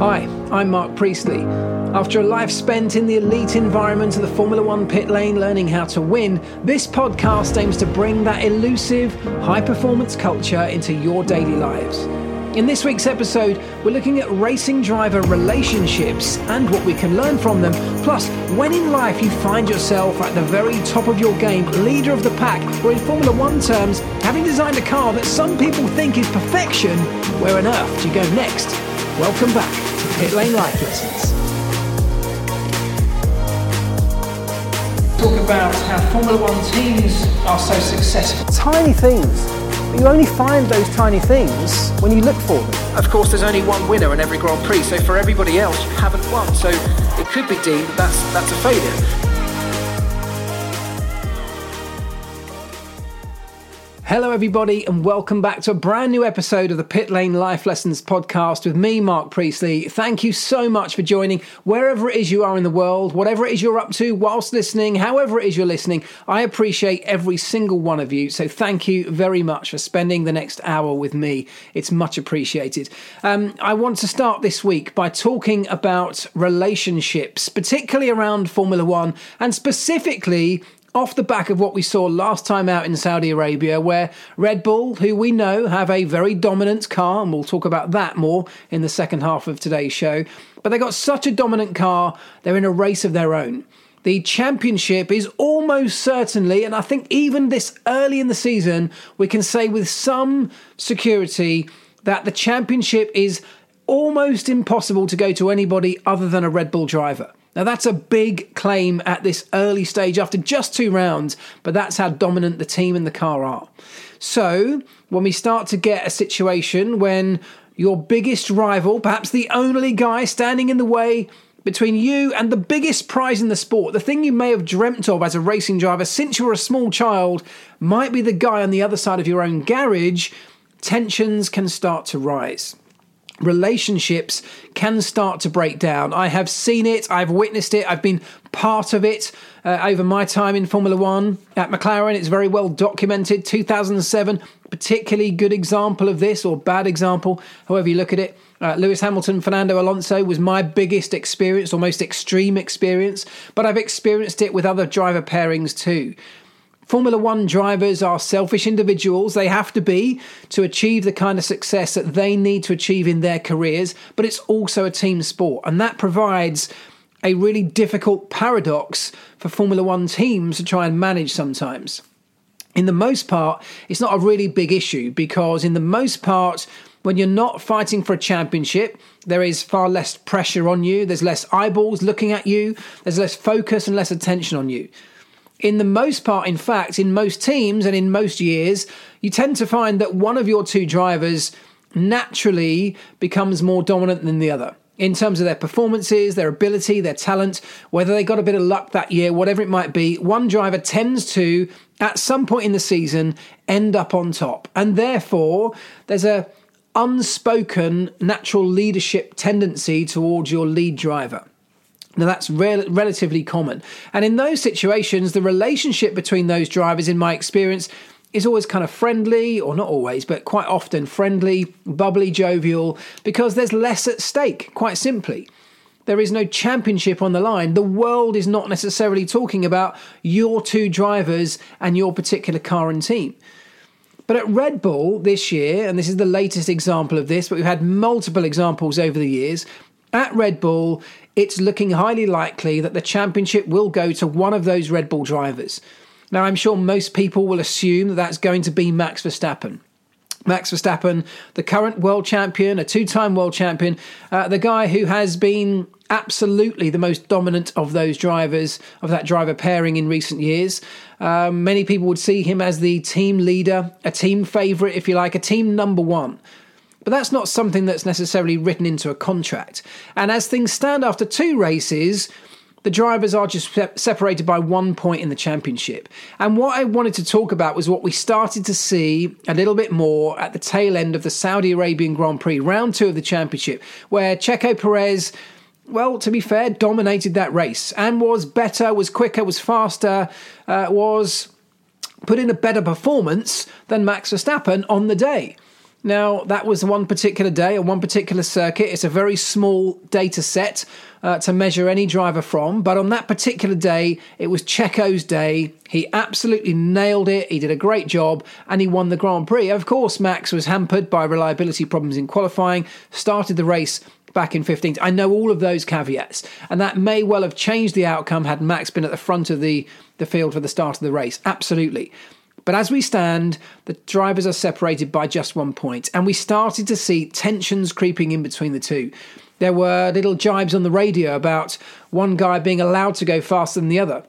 Hi, I'm Mark Priestley. After a life spent in the elite environment of the Formula One pit lane learning how to win, this podcast aims to bring that elusive, high performance culture into your daily lives. In this week's episode, we're looking at racing driver relationships and what we can learn from them. Plus, when in life you find yourself at the very top of your game, leader of the pack, or in Formula One terms, having designed a car that some people think is perfection, where on earth do you go next? Welcome back to Pit Lane Life Lessons. Talk about how Formula One teams are so successful. Tiny things, but you only find those tiny things when you look for them. Of course, there's only one winner in every Grand Prix, so for everybody else, you haven't won. So it could be deemed that that's, that's a failure. Hello, everybody, and welcome back to a brand new episode of the Pit Lane Life Lessons podcast with me, Mark Priestley. Thank you so much for joining wherever it is you are in the world, whatever it is you're up to whilst listening, however it is you're listening. I appreciate every single one of you. So thank you very much for spending the next hour with me. It's much appreciated. Um, I want to start this week by talking about relationships, particularly around Formula One and specifically off the back of what we saw last time out in Saudi Arabia, where Red Bull, who we know have a very dominant car, and we'll talk about that more in the second half of today's show, but they got such a dominant car, they're in a race of their own. The championship is almost certainly, and I think even this early in the season, we can say with some security that the championship is almost impossible to go to anybody other than a Red Bull driver. Now, that's a big claim at this early stage after just two rounds, but that's how dominant the team and the car are. So, when we start to get a situation when your biggest rival, perhaps the only guy standing in the way between you and the biggest prize in the sport, the thing you may have dreamt of as a racing driver since you were a small child, might be the guy on the other side of your own garage, tensions can start to rise relationships can start to break down. I have seen it, I've witnessed it, I've been part of it uh, over my time in Formula One at McLaren. It's very well documented. 2007, particularly good example of this, or bad example, however you look at it. Uh, Lewis Hamilton, Fernando Alonso was my biggest experience, or most extreme experience, but I've experienced it with other driver pairings too. Formula One drivers are selfish individuals. They have to be to achieve the kind of success that they need to achieve in their careers, but it's also a team sport. And that provides a really difficult paradox for Formula One teams to try and manage sometimes. In the most part, it's not a really big issue because, in the most part, when you're not fighting for a championship, there is far less pressure on you, there's less eyeballs looking at you, there's less focus and less attention on you in the most part, in fact, in most teams and in most years, you tend to find that one of your two drivers naturally becomes more dominant than the other in terms of their performances, their ability, their talent, whether they got a bit of luck that year, whatever it might be. One driver tends to, at some point in the season, end up on top. And therefore, there's a unspoken natural leadership tendency towards your lead driver. Now, that's relatively common. And in those situations, the relationship between those drivers, in my experience, is always kind of friendly, or not always, but quite often friendly, bubbly, jovial, because there's less at stake, quite simply. There is no championship on the line. The world is not necessarily talking about your two drivers and your particular car and team. But at Red Bull this year, and this is the latest example of this, but we've had multiple examples over the years, at Red Bull, it's looking highly likely that the championship will go to one of those Red Bull drivers. Now, I'm sure most people will assume that that's going to be Max Verstappen. Max Verstappen, the current world champion, a two time world champion, uh, the guy who has been absolutely the most dominant of those drivers, of that driver pairing in recent years. Um, many people would see him as the team leader, a team favourite, if you like, a team number one. But that's not something that's necessarily written into a contract. And as things stand after two races, the drivers are just separated by one point in the championship. And what I wanted to talk about was what we started to see a little bit more at the tail end of the Saudi Arabian Grand Prix, round two of the championship, where Checo Perez, well, to be fair, dominated that race and was better, was quicker, was faster, uh, was put in a better performance than Max Verstappen on the day. Now, that was one particular day on one particular circuit. It's a very small data set uh, to measure any driver from, but on that particular day, it was Checo's day. He absolutely nailed it. He did a great job and he won the Grand Prix. Of course, Max was hampered by reliability problems in qualifying, started the race back in 15th. I know all of those caveats, and that may well have changed the outcome had Max been at the front of the, the field for the start of the race. Absolutely. But as we stand, the drivers are separated by just one point, and we started to see tensions creeping in between the two. There were little jibes on the radio about one guy being allowed to go faster than the other,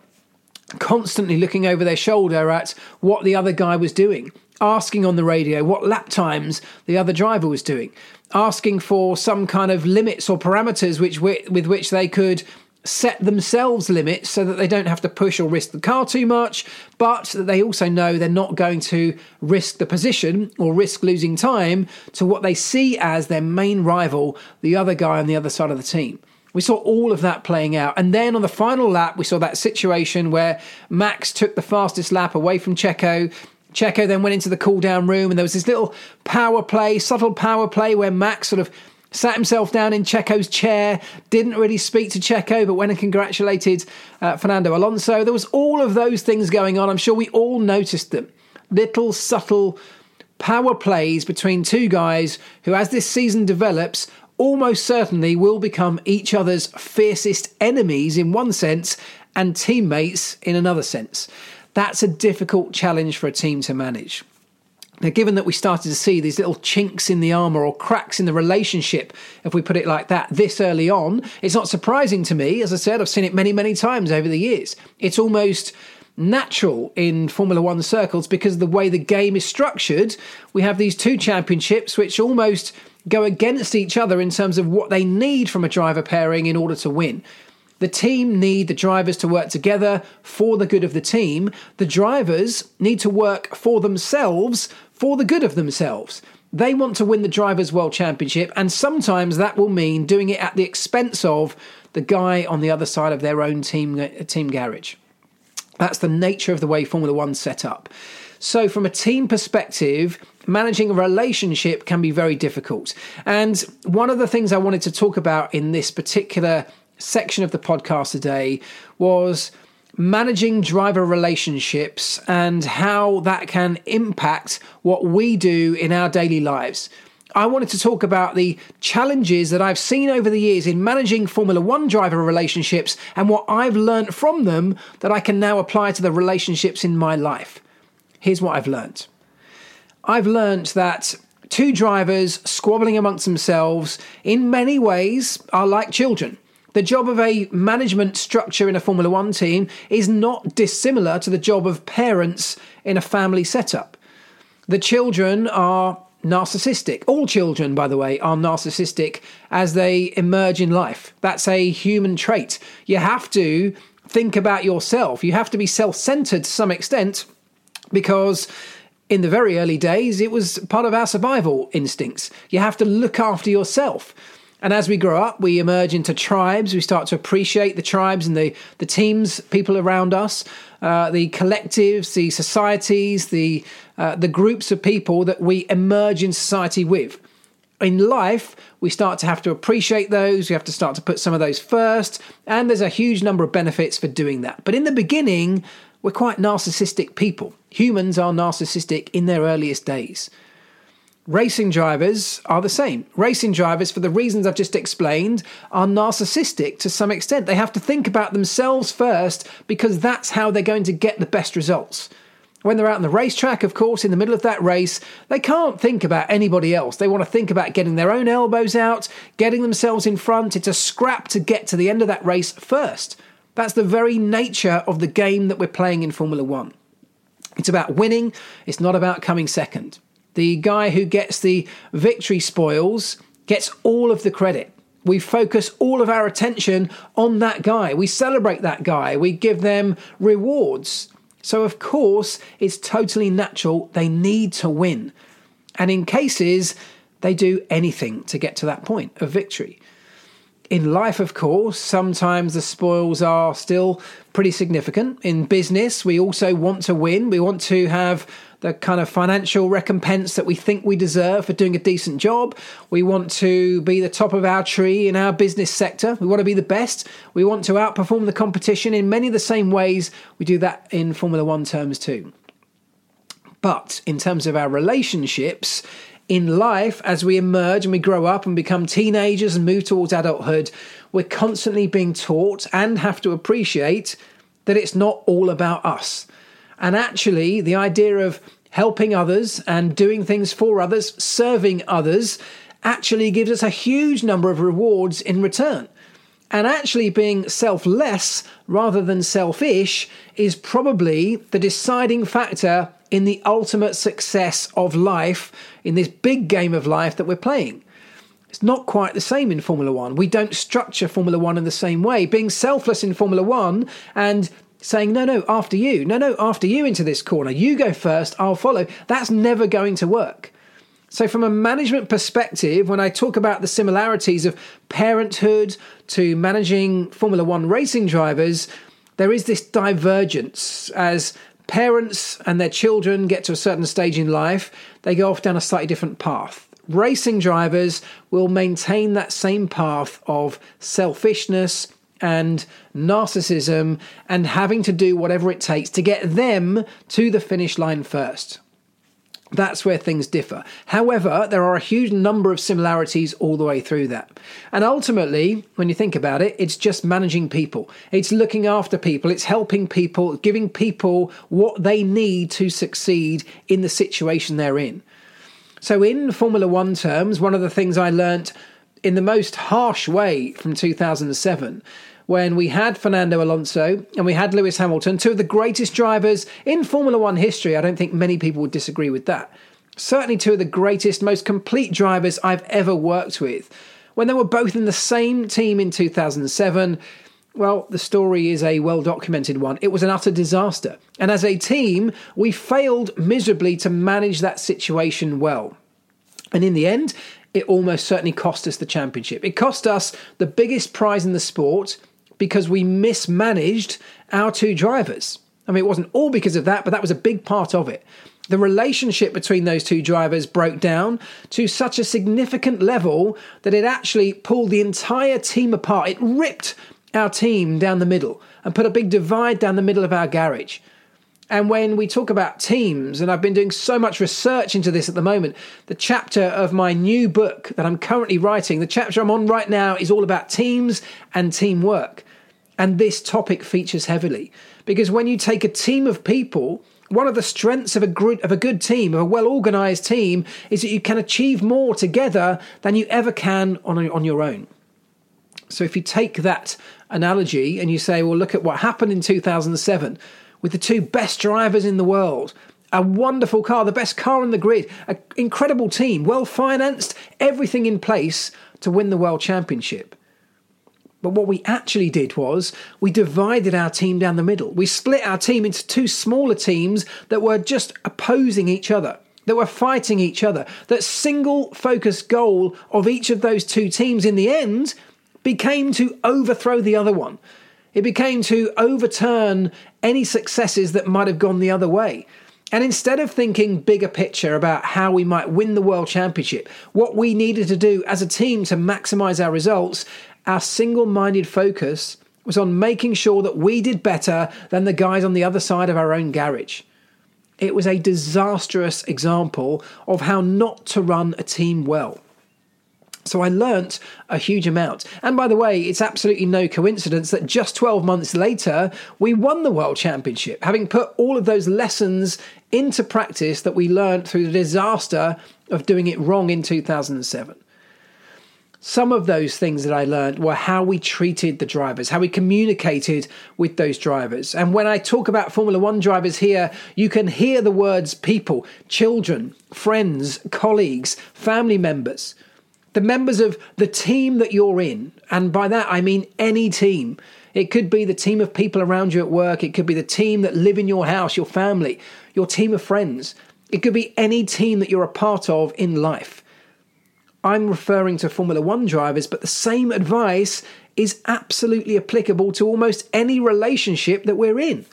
constantly looking over their shoulder at what the other guy was doing, asking on the radio what lap times the other driver was doing, asking for some kind of limits or parameters which with which they could set themselves limits so that they don't have to push or risk the car too much, but that they also know they're not going to risk the position or risk losing time to what they see as their main rival, the other guy on the other side of the team. We saw all of that playing out. And then on the final lap, we saw that situation where Max took the fastest lap away from Checo. Checo then went into the cool down room, and there was this little power play, subtle power play, where Max sort of sat himself down in Checo's chair, didn't really speak to Checo, but went and congratulated uh, Fernando Alonso. There was all of those things going on. I'm sure we all noticed them. Little subtle power plays between two guys who, as this season develops, almost certainly will become each other's fiercest enemies in one sense and teammates in another sense. That's a difficult challenge for a team to manage. Now, given that we started to see these little chinks in the armour or cracks in the relationship, if we put it like that, this early on, it's not surprising to me. As I said, I've seen it many, many times over the years. It's almost natural in Formula One circles because the way the game is structured, we have these two championships which almost go against each other in terms of what they need from a driver pairing in order to win. The team need the drivers to work together for the good of the team. The drivers need to work for themselves for the good of themselves. They want to win the Drivers' World Championship, and sometimes that will mean doing it at the expense of the guy on the other side of their own team, uh, team garage. That's the nature of the way Formula One's set up. So, from a team perspective, managing a relationship can be very difficult. And one of the things I wanted to talk about in this particular section of the podcast today was managing driver relationships and how that can impact what we do in our daily lives. I wanted to talk about the challenges that I've seen over the years in managing Formula One driver relationships and what I've learned from them that I can now apply to the relationships in my life. Here's what I've learned I've learned that two drivers squabbling amongst themselves in many ways are like children. The job of a management structure in a Formula One team is not dissimilar to the job of parents in a family setup. The children are narcissistic. All children, by the way, are narcissistic as they emerge in life. That's a human trait. You have to think about yourself, you have to be self centered to some extent because. In the very early days, it was part of our survival instincts. You have to look after yourself. And as we grow up, we emerge into tribes. We start to appreciate the tribes and the, the teams, people around us, uh, the collectives, the societies, the, uh, the groups of people that we emerge in society with. In life, we start to have to appreciate those. We have to start to put some of those first. And there's a huge number of benefits for doing that. But in the beginning, we're quite narcissistic people. Humans are narcissistic in their earliest days. Racing drivers are the same. Racing drivers, for the reasons I've just explained, are narcissistic to some extent. They have to think about themselves first because that's how they're going to get the best results. When they're out on the racetrack, of course, in the middle of that race, they can't think about anybody else. They want to think about getting their own elbows out, getting themselves in front. It's a scrap to get to the end of that race first. That's the very nature of the game that we're playing in Formula One. It's about winning, it's not about coming second. The guy who gets the victory spoils gets all of the credit. We focus all of our attention on that guy. We celebrate that guy. We give them rewards. So, of course, it's totally natural. They need to win. And in cases, they do anything to get to that point of victory. in life, of course, sometimes the spoils are still pretty significant. In business, we also want to win. We want to have the kind of financial recompense that we think we deserve for doing a decent job. We want to be the top of our tree in our business sector. We want to be the best. We want to outperform the competition in many of the same ways we do that in Formula One terms too. But in terms of our relationships, in life, as we emerge and we grow up and become teenagers and move towards adulthood, we're constantly being taught and have to appreciate that it's not all about us. And actually, the idea of helping others and doing things for others, serving others, actually gives us a huge number of rewards in return. And actually, being selfless rather than selfish is probably the deciding factor in the ultimate success of life in this big game of life that we're playing. It's not quite the same in Formula One. We don't structure Formula One in the same way. Being selfless in Formula One and saying, no, no, after you, no, no, after you into this corner, you go first, I'll follow, that's never going to work. So, from a management perspective, when I talk about the similarities of parenthood to managing Formula One racing drivers, there is this divergence. As parents and their children get to a certain stage in life, they go off down a slightly different path. Racing drivers will maintain that same path of selfishness and narcissism and having to do whatever it takes to get them to the finish line first. That's where things differ. However, there are a huge number of similarities all the way through that. And ultimately, when you think about it, it's just managing people. It's looking after people. It's helping people, giving people what they need to succeed in the situation they're in. So, in Formula One terms, one of the things I learnt in the most harsh way from 2007 when we had Fernando Alonso and we had Lewis Hamilton, two of the greatest drivers in Formula One history. I don't think many people would disagree with that. Certainly, two of the greatest, most complete drivers I've ever worked with. When they were both in the same team in 2007, well, the story is a well documented one. It was an utter disaster. And as a team, we failed miserably to manage that situation well. And in the end, it almost certainly cost us the championship. It cost us the biggest prize in the sport because we mismanaged our two drivers. I mean, it wasn't all because of that, but that was a big part of it. The relationship between those two drivers broke down to such a significant level that it actually pulled the entire team apart. It ripped our team down the middle and put a big divide down the middle of our garage. And when we talk about teams, and I've been doing so much research into this at the moment, the chapter of my new book that I'm currently writing, the chapter I'm on right now, is all about teams and teamwork. And this topic features heavily because when you take a team of people, one of the strengths of a group of a good team, of a well organized team, is that you can achieve more together than you ever can on, on your own. So if you take that analogy and you say, well, look at what happened in 2007 with the two best drivers in the world, a wonderful car, the best car on the grid, an incredible team, well financed, everything in place to win the world championship. But what we actually did was we divided our team down the middle. We split our team into two smaller teams that were just opposing each other, that were fighting each other. That single focused goal of each of those two teams in the end became to overthrow the other one. It became to overturn any successes that might have gone the other way. And instead of thinking bigger picture about how we might win the world championship, what we needed to do as a team to maximize our results, our single minded focus was on making sure that we did better than the guys on the other side of our own garage. It was a disastrous example of how not to run a team well. So I learnt a huge amount. And by the way, it's absolutely no coincidence that just 12 months later, we won the World Championship, having put all of those lessons into practice that we learnt through the disaster of doing it wrong in 2007. Some of those things that I learned were how we treated the drivers, how we communicated with those drivers. And when I talk about Formula One drivers here, you can hear the words people, children, friends, colleagues, family members, the members of the team that you're in. And by that, I mean any team. It could be the team of people around you at work, it could be the team that live in your house, your family, your team of friends. It could be any team that you're a part of in life I'm referring to Formula One drivers, but the same advice is absolutely applicable to almost any relationship that we're in.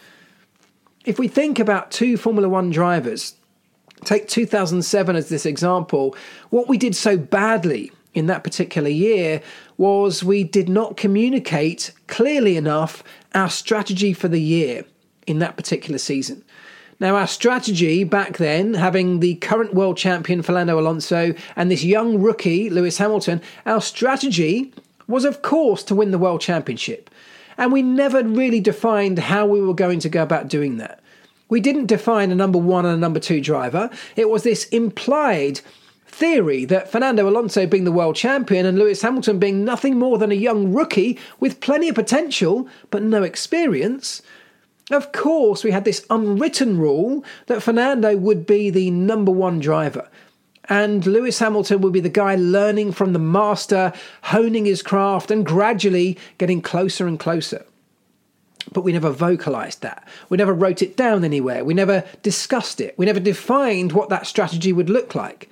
If we think about two Formula One drivers, take 2007 as this example, what we did so badly in that particular year was we did not communicate clearly enough our strategy for the year in that particular season. Now, our strategy back then, having the current world champion Fernando Alonso and this young rookie Lewis Hamilton, our strategy was, of course, to win the world championship. And we never really defined how we were going to go about doing that. We didn't define a number one and a number two driver. It was this implied theory that Fernando Alonso being the world champion and Lewis Hamilton being nothing more than a young rookie with plenty of potential but no experience of course, we had this unwritten rule that Fernando would be the number one driver. And Lewis Hamilton would be the guy learning from the master, honing his craft, and gradually getting closer and closer. But we never vocalized that. We never wrote it down anywhere. We never discussed it. We never defined what that strategy would look like.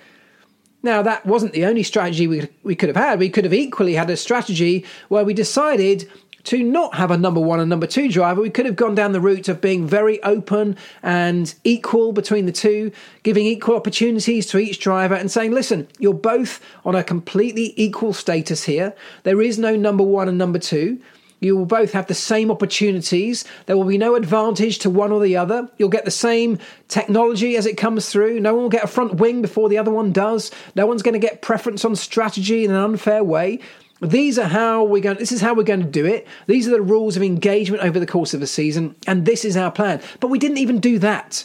Now, that wasn't the only strategy we, we could have had. We could have equally had a strategy where we decided to not have a number one and number two driver. We could have gone down the route of being very open and equal between the two, giving equal opportunities to each driver and saying, listen, you're both on a completely equal status here. There is no number one and number two. You will both have the same opportunities. There will be no advantage to one or the other. You'll get the same technology as it comes through. No one will get a front wing before the other one does. No one's going to get preference on strategy in an unfair way. These are how we're going. This is how we're going to do it. These are the rules of engagement over the course of a season, and this is our plan. But we didn't even do that.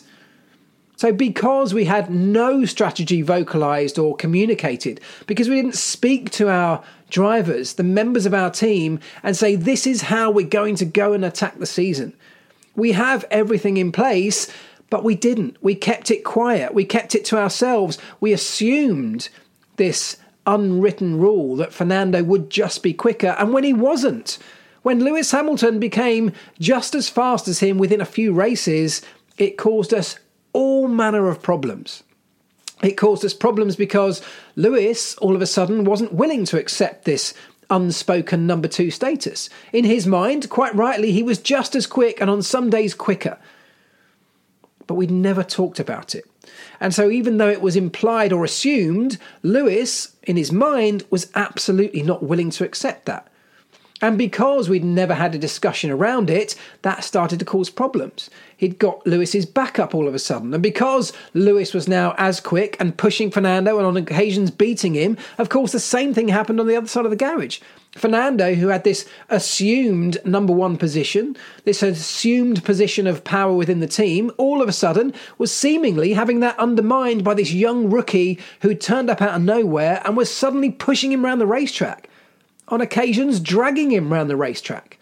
So, because we had no strategy vocalized or communicated, because we didn't speak to our drivers, the members of our team, and say, this is how we're going to go and attack the season, we have everything in place, but we didn't. We kept it quiet. We kept it to ourselves. We assumed this unwritten rule that Fernando would just be quicker, and when he wasn't, when Lewis Hamilton became just as fast as him within a few races, it caused us all manner of problems. It caused us problems because Lewis all of a sudden wasn't willing to accept this unspoken number two status. In his mind, quite rightly, he was just as quick and on some days quicker. But we'd never talked about it. And so, even though it was implied or assumed, Lewis, in his mind, was absolutely not willing to accept that. And because we'd never had a discussion around it, that started to cause problems. He'd got Lewis's back up all of a sudden. And because Lewis was now as quick and pushing Fernando and on occasions beating him, of course, the same thing happened on the other side of the garage. Fernando, who had this assumed number one position, this assumed position of power within the team, all of a sudden was seemingly having that undermined by this young rookie who turned up out of nowhere and was suddenly pushing him around the racetrack on occasions dragging him around the racetrack.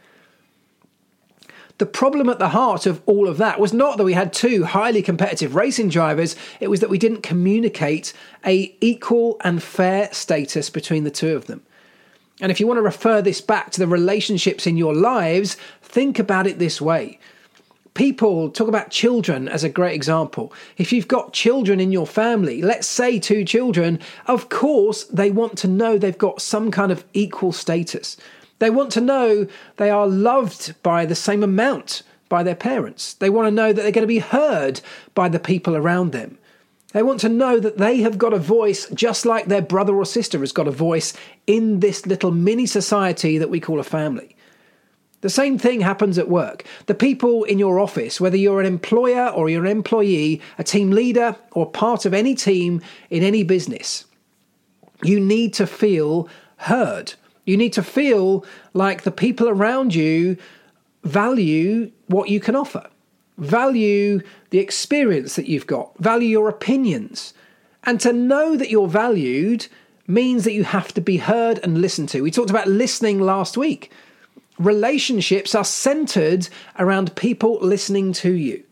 The problem at the heart of all of that was not that we had two highly competitive racing drivers, it was that we didn't communicate a equal and fair status between the two of them. And if you want to refer this back to the relationships in your lives, think about it this way people talk about children as a great example. If you've got children in your family, let's say two children, of course they want to know they've got some kind of equal status. They want to know they are loved by the same amount by their parents. They want to know that they're going to be heard by the people around them. They want to know that they have got a voice just like their brother or sister has got a voice in this little mini society that we call a family. The same thing happens at work. The people in your office, whether you're an employer or you're an employee, a team leader, or part of any team in any business, you need to feel heard. You need to feel like the people around you value what you can offer, value the experience that you've got, value your opinions. And to know that you're valued means that you have to be heard and listened to. We talked about listening last week relationships are centered around people listening to you.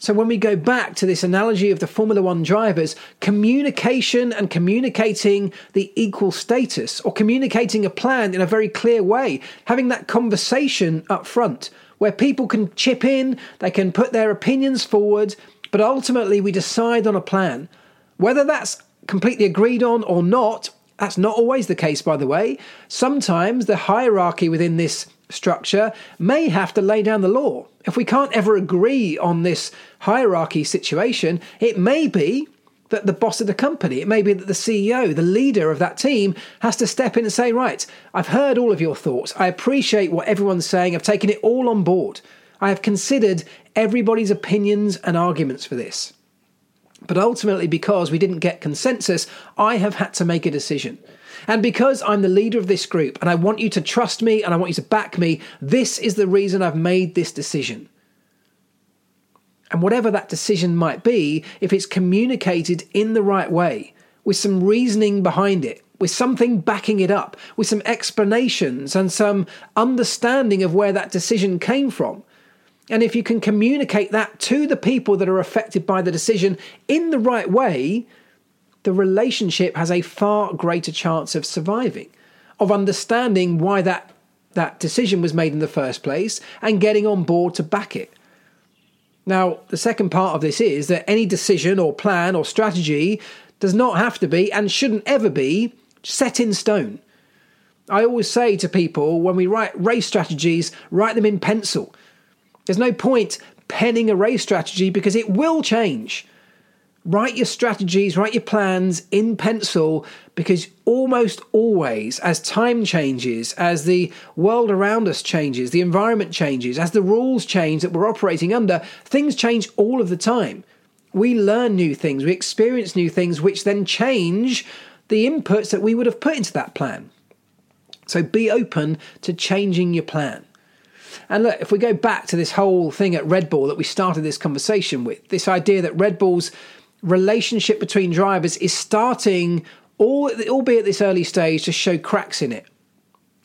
So, when we go back to this analogy of the Formula One drivers, communication and communicating the equal status or communicating a plan in a very clear way, having that conversation up front where people can chip in, they can put their opinions forward, but ultimately we decide on a plan. Whether that's completely agreed on or not. That's not always the case, by the way. Sometimes the hierarchy within this structure may have to lay down the law. If we can't ever agree on this hierarchy situation, it may be that the boss of the company, it may be that the CEO, the leader of that team, has to step in and say, Right, I've heard all of your thoughts. I appreciate what everyone's saying. I've taken it all on board. I have considered everybody's opinions and arguments for this. But ultimately, because we didn't get consensus, I have had to make a decision. And because I'm the leader of this group and I want you to trust me and I want you to back me, this is the reason I've made this decision. And whatever that decision might be, if it's communicated in the right way, with some reasoning behind it, with something backing it up, with some explanations and some understanding of where that decision came from, and if you can communicate that to the people that are affected by the decision in the right way, the relationship has a far greater chance of surviving, of understanding why that, that decision was made in the first place and getting on board to back it. Now, the second part of this is that any decision or plan or strategy does not have to be and shouldn't ever be set in stone. I always say to people when we write race strategies, write them in pencil. There's no point penning a race strategy because it will change. Write your strategies, write your plans in pencil because almost always, as time changes, as the world around us changes, the environment changes, as the rules change that we're operating under, things change all of the time. We learn new things, we experience new things, which then change the inputs that we would have put into that plan. So be open to changing your plan. And look, if we go back to this whole thing at Red Bull that we started this conversation with, this idea that Red Bull's relationship between drivers is starting, all, albeit at this early stage, to show cracks in it.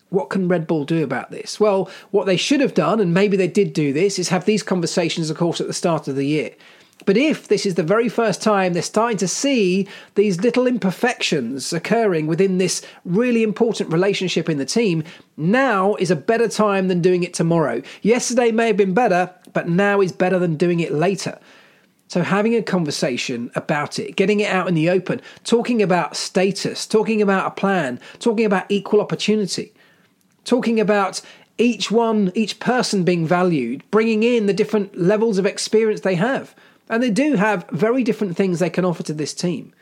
What can Red Bull do about this? Well, what they should have done, and maybe they did do this, is have these conversations, of course, at the start of the year. But if this is the very first time they're starting to see these little imperfections occurring within this really important relationship in the team, now is a better time than doing it tomorrow. Yesterday may have been better, but now is better than doing it later. So, having a conversation about it, getting it out in the open, talking about status, talking about a plan, talking about equal opportunity, talking about each one, each person being valued, bringing in the different levels of experience they have. And they do have very different things they can offer to this team.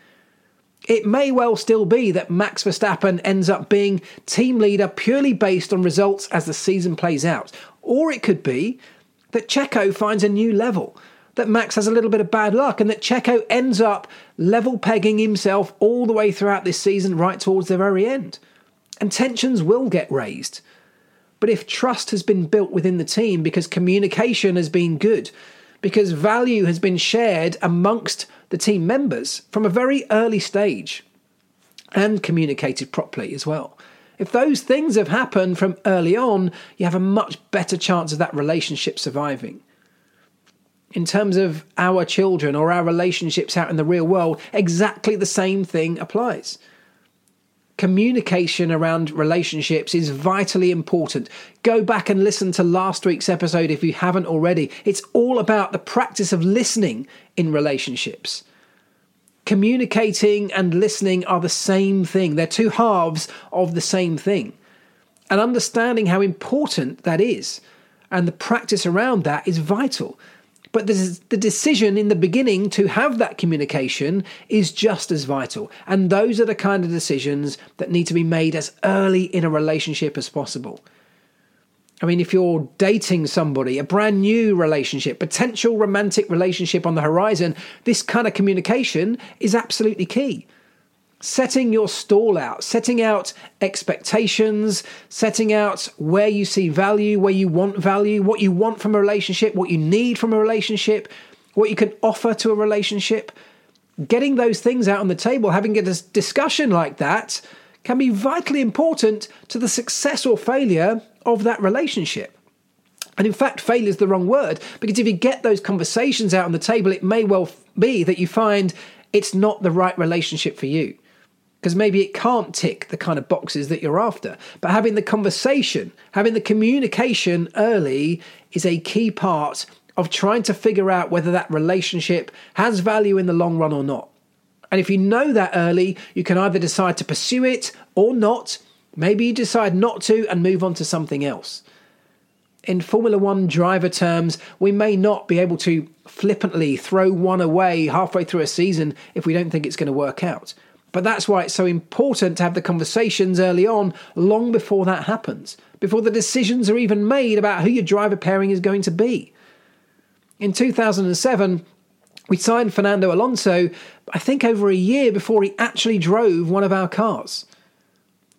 It may well still be that Max Verstappen ends up being team leader purely based on results as the season plays out. Or it could be that Checo finds a new level, that Max has a little bit of bad luck, and that Checo ends up level pegging himself all the way throughout this season, right towards the very end. And tensions will get raised. But if trust has been built within the team because communication has been good, because value has been shared amongst the team members from a very early stage and communicated properly as well. If those things have happened from early on, you have a much better chance of that relationship surviving. In terms of our children or our relationships out in the real world, exactly the same thing applies communication around relationships is vitally important. Go back and listen to last week's episode if you haven't already. It's all about the practice of listening in relationships. Communicating and listening are the same thing, they're two halves of the same thing. And understanding how important that is and the practice around that is vital. But the decision in the beginning to have that communication is just as vital. And those are the kind of decisions that need to be made as early in a relationship as possible. I mean, if you're dating somebody, a brand new relationship, potential romantic relationship on the horizon, this kind of communication is absolutely key setting your stall out, setting out expectations, setting out where you see value, where you want value, what you want from a relationship, what you need from a relationship, what you can offer to a relationship. Getting those things out on the table, having a discussion like that, can be vitally important to the success or failure of that relationship. And in fact, failure is the wrong word because if you get those conversations out on the table, it may well be that you find it's not the right relationship for you because maybe it can't tick the kind of boxes that you're after. But having the conversation, having the communication early is a key part of trying to figure out whether that relationship has value in the long run or not. And if you know that early, you can either decide to pursue it or not. Maybe you decide not to and move on to something else. In Formula One driver terms, we may not be able to flippantly throw one away halfway through a season if we don't think it's going to work out. But that's why it's so important to have the conversations early on, long before that happens, before the decisions are even made about who your driver pairing is going to be. In 2007, we signed Fernando Alonso, I think over a year before he actually drove one of our cars.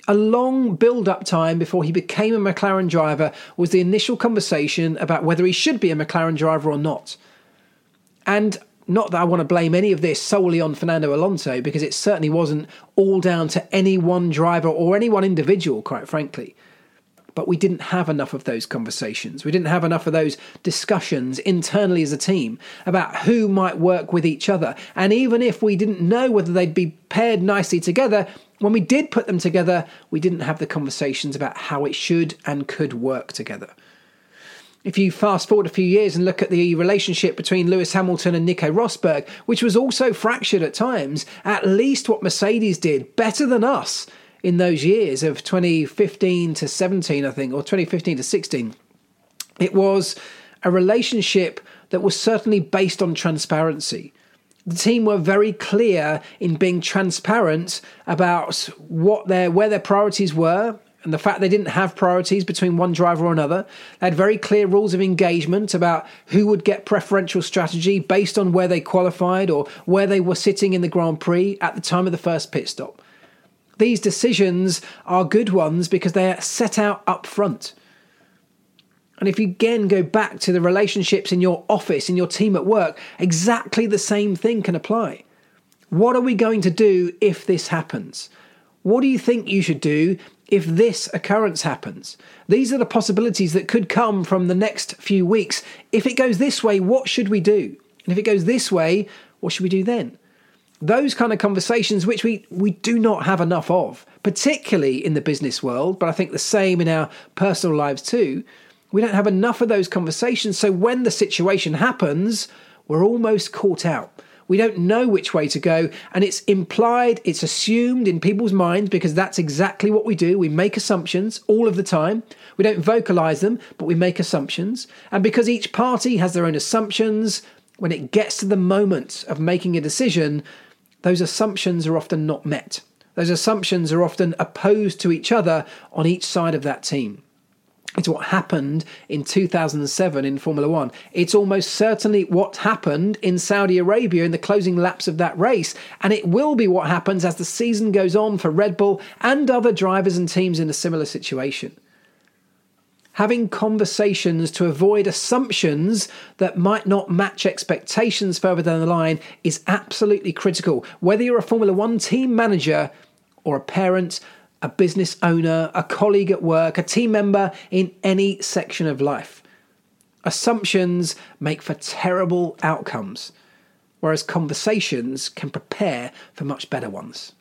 A long build up time before he became a McLaren driver was the initial conversation about whether he should be a McLaren driver or not. And not that I want to blame any of this solely on Fernando Alonso, because it certainly wasn't all down to any one driver or any one individual, quite frankly. But we didn't have enough of those conversations. We didn't have enough of those discussions internally as a team about who might work with each other. And even if we didn't know whether they'd be paired nicely together, when we did put them together, we didn't have the conversations about how it should and could work together. If you fast forward a few years and look at the relationship between Lewis Hamilton and Nico Rosberg, which was also fractured at times, at least what Mercedes did better than us in those years of 2015 to 17, I think, or 2015 to 16, it was a relationship that was certainly based on transparency. The team were very clear in being transparent about what their where their priorities were and the fact they didn't have priorities between one driver or another. They had very clear rules of engagement about who would get preferential strategy based on where they qualified or where they were sitting in the Grand Prix at the time of the first pit stop. These decisions are good ones because they are set out up front. And if you again go back to the relationships in your office, in your team at work, exactly the same thing can apply. What are we going to do if this happens? What do you think you should do if this occurrence happens? These are the possibilities that could come from the next few weeks. If it goes this way, what should we do? And if it goes this way, what should we do then? Those kind of conversations, which we, we do not have enough of, particularly in the business world, but I think the same in our personal lives too. We don't have enough of those conversations. So when the situation happens, we're almost caught out. We don't know which way to go, and it's implied, it's assumed in people's minds because that's exactly what we do. We make assumptions all of the time. We don't vocalize them, but we make assumptions. And because each party has their own assumptions, when it gets to the moment of making a decision, those assumptions are often not met. Those assumptions are often opposed to each other on each side of that team. It's what happened in 2007 in Formula One. It's almost certainly what happened in Saudi Arabia in the closing laps of that race. And it will be what happens as the season goes on for Red Bull and other drivers and teams in a similar situation. Having conversations to avoid assumptions that might not match expectations further down the line is absolutely critical, whether you're a Formula One team manager or a parent a business owner, a colleague at work, a team member in any section of life. Assumptions make for terrible outcomes, whereas conversations can prepare for much better ones.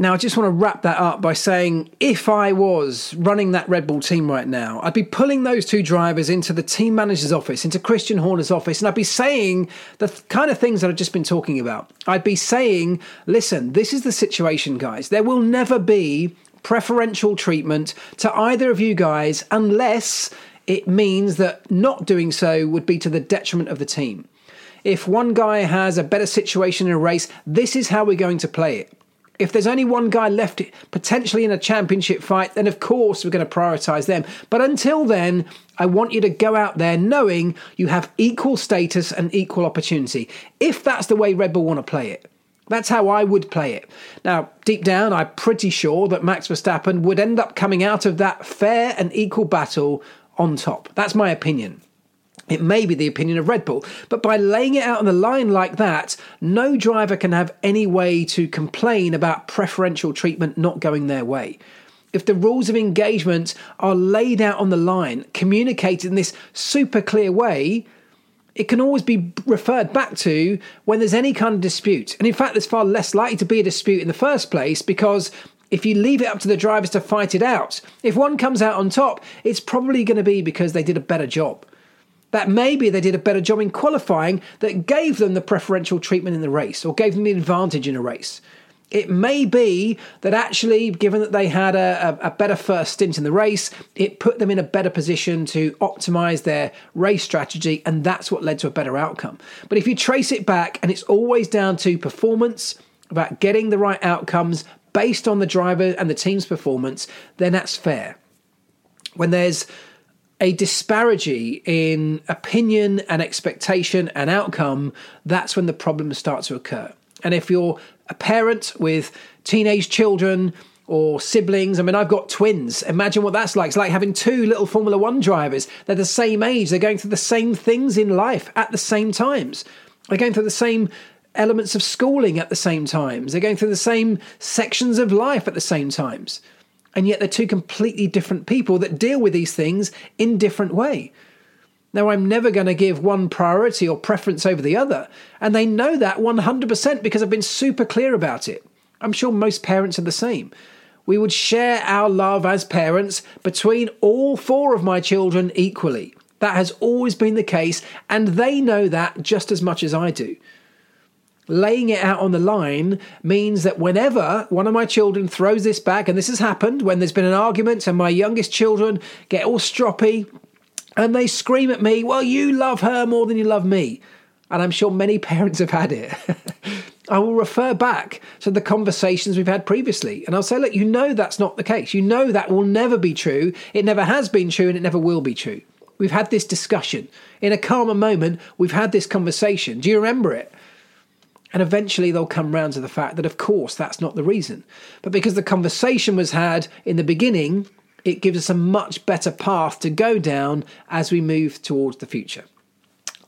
Now, I just want to wrap that up by saying if I was running that Red Bull team right now, I'd be pulling those two drivers into the team manager's office, into Christian Horner's office, and I'd be saying the kind of things that I've just been talking about. I'd be saying, listen, this is the situation, guys. There will never be preferential treatment to either of you guys unless it means that not doing so would be to the detriment of the team. If one guy has a better situation in a race, this is how we're going to play it. If there's only one guy left potentially in a championship fight, then of course we're going to prioritize them. But until then, I want you to go out there knowing you have equal status and equal opportunity. If that's the way Red Bull want to play it. That's how I would play it. Now, deep down, I'm pretty sure that Max Verstappen would end up coming out of that fair and equal battle on top. That's my opinion. It may be the opinion of Red Bull, but by laying it out on the line like that, no driver can have any way to complain about preferential treatment not going their way. If the rules of engagement are laid out on the line, communicated in this super clear way, it can always be referred back to when there's any kind of dispute. And in fact, there's far less likely to be a dispute in the first place because if you leave it up to the drivers to fight it out, if one comes out on top, it's probably going to be because they did a better job. That maybe they did a better job in qualifying that gave them the preferential treatment in the race or gave them the advantage in a race. It may be that actually, given that they had a, a, better first stint in the race, it put them in a better position to optimize their race strategy, and that's what led to a better outcome. But if you trace it back, and it's always down to performance, about getting the right outcomes based on the driver and the team's performance, then that's fair. When there's a disparity in opinion and expectation and outcome, that's when the problems start to occur. And if you're a parent with teenage children or siblings. I mean, I've got twins. Imagine what that's like. It's like having two little Formula One drivers. They're the same age. They're going through the same things in life at the same times. They're going through the same elements of schooling at the same times. They're going through the same sections of life at the same times. And yet they're two completely different people that deal with these things in different way. Now, I'm never going to give one priority or preference over the other. And they know that 100% because I've been super clear about it. I'm sure most parents are the same. We would share our love as parents between all four of my children equally. That has always been the case, and they know that just as much as I do. Laying it out on the line means that whenever one of my children throws this back, and this has happened when there's been an argument and my youngest children get all stroppy and they scream at me, Well, you love her more than you love me. And I'm sure many parents have had it. I will refer back to the conversations we've had previously. And I'll say, Look, you know that's not the case. You know that will never be true. It never has been true and it never will be true. We've had this discussion. In a calmer moment, we've had this conversation. Do you remember it? And eventually they'll come round to the fact that, of course, that's not the reason. But because the conversation was had in the beginning, it gives us a much better path to go down as we move towards the future.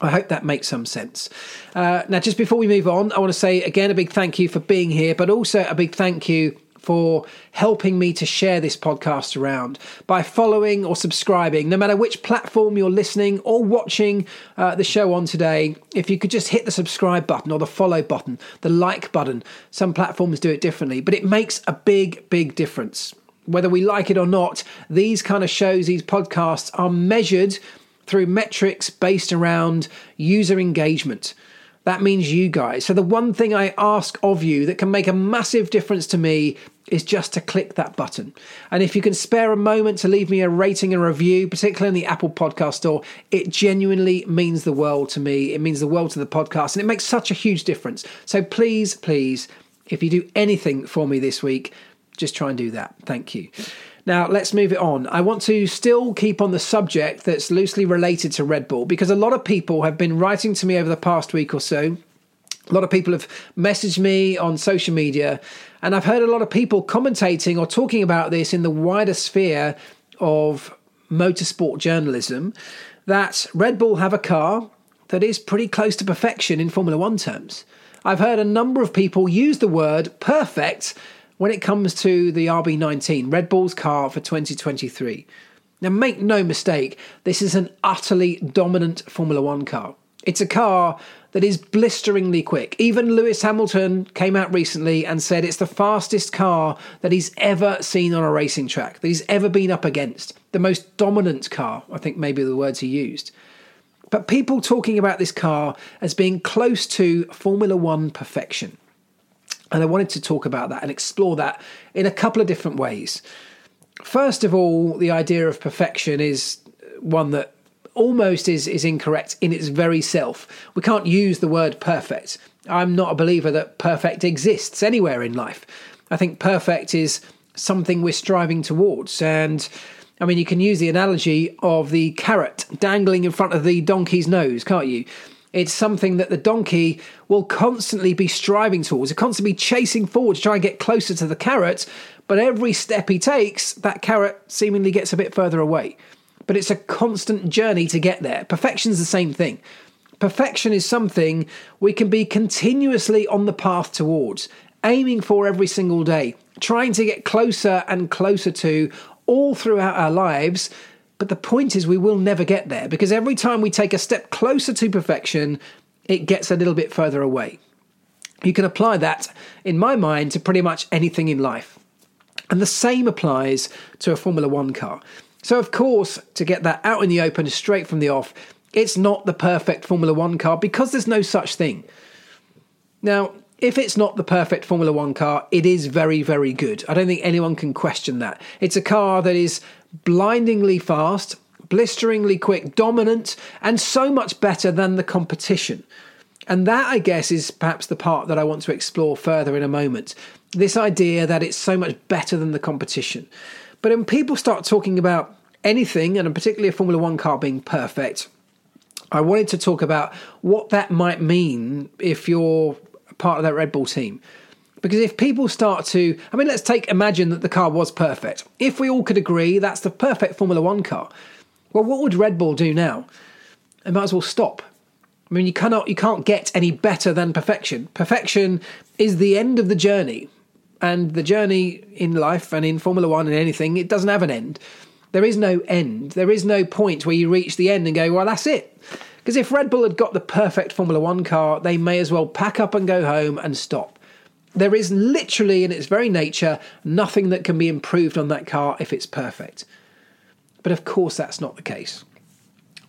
I hope that makes some sense. Uh, now, just before we move on, I want to say again a big thank you for being here, but also a big thank you for helping me to share this podcast around by following or subscribing, no matter which platform you're listening or watching uh, the show on today. If you could just hit the subscribe button or the follow button, the like button, some platforms do it differently, but it makes a big, big difference whether we like it or not, these kind of shows, these podcasts are measured through metrics based around user engagement. That means you guys. So, the one thing I ask of you that can make a massive difference to me is just to click that button. And if you can spare a moment to leave me a rating and review, particularly in the Apple Podcast Store, it genuinely means the world to me. It means the world to the podcast, and it makes such a huge difference. So, please, please, if you do anything for me this week, just try and do that. Thank you. Now, let's move it on. I want to still keep on the subject that's loosely related to Red Bull because a lot of people have been writing to me over the past week or so. A lot of people have messaged me on social media, and I've heard a lot of people commentating or talking about this in the wider sphere of motorsport journalism that Red Bull have a car that is pretty close to perfection in Formula One terms. I've heard a number of people use the word perfect when it comes to the RB19, Red Bull's car for 2023. Now, make no mistake, this is an utterly dominant Formula One car. It's a car that is blisteringly quick. Even Lewis Hamilton came out recently and said it's the fastest car that he's ever seen on a racing track, that he's ever been up against. The most dominant car, I think maybe the words he used. But people talking about this car as being close to Formula One perfection. And I wanted to talk about that and explore that in a couple of different ways. First of all, the idea of perfection is one that almost is, is incorrect in its very self. We can't use the word perfect. I'm not a believer that perfect exists anywhere in life. I think perfect is something we're striving towards. And I mean, you can use the analogy of the carrot dangling in front of the donkey's nose, can't you? It's something that the donkey will constantly be striving towards, constantly chasing forward to try and get closer to the carrot. But every step he takes, that carrot seemingly gets a bit further away. But it's a constant journey to get there. Perfection's the same thing. Perfection is something we can be continuously on the path towards, aiming for every single day, trying to get closer and closer to all throughout our lives but the point is, we will never get there because every time we take a step closer to perfection, it gets a little bit further away. You can apply that, in my mind, to pretty much anything in life. And the same applies to a Formula One car. So, of course, to get that out in the open straight from the off, It's not the perfect Formula One car because there's no such thing. Now, if it's not the perfect Formula One car, it is very, very good. I don't think anyone can question that. It's a car that is blindingly fast, blisteringly quick, dominant, and so much better than the competition. And that, I guess, is perhaps the part that I want to explore further in a moment. This idea that it's so much better than the competition. But when people start talking about anything, and particularly a Formula One car being perfect, I wanted to talk about what that might mean if you're part of that Red Bull team. Because if people start to, I mean, let's take imagine that the car was perfect. If we all could agree that's the perfect Formula One car, well, what would Red Bull do now? They might as well stop. I mean, you cannot, you can't get any better than perfection. Perfection is the end of the journey, and the journey in life and in Formula One and anything, it doesn't have an end. There is no end. There is no point where you reach the end and go, well, that's it. Because if Red Bull had got the perfect Formula One car, they may as well pack up and go home and stop. There is literally, in its very nature, nothing that can be improved on that car if it's perfect. But of course, that's not the case.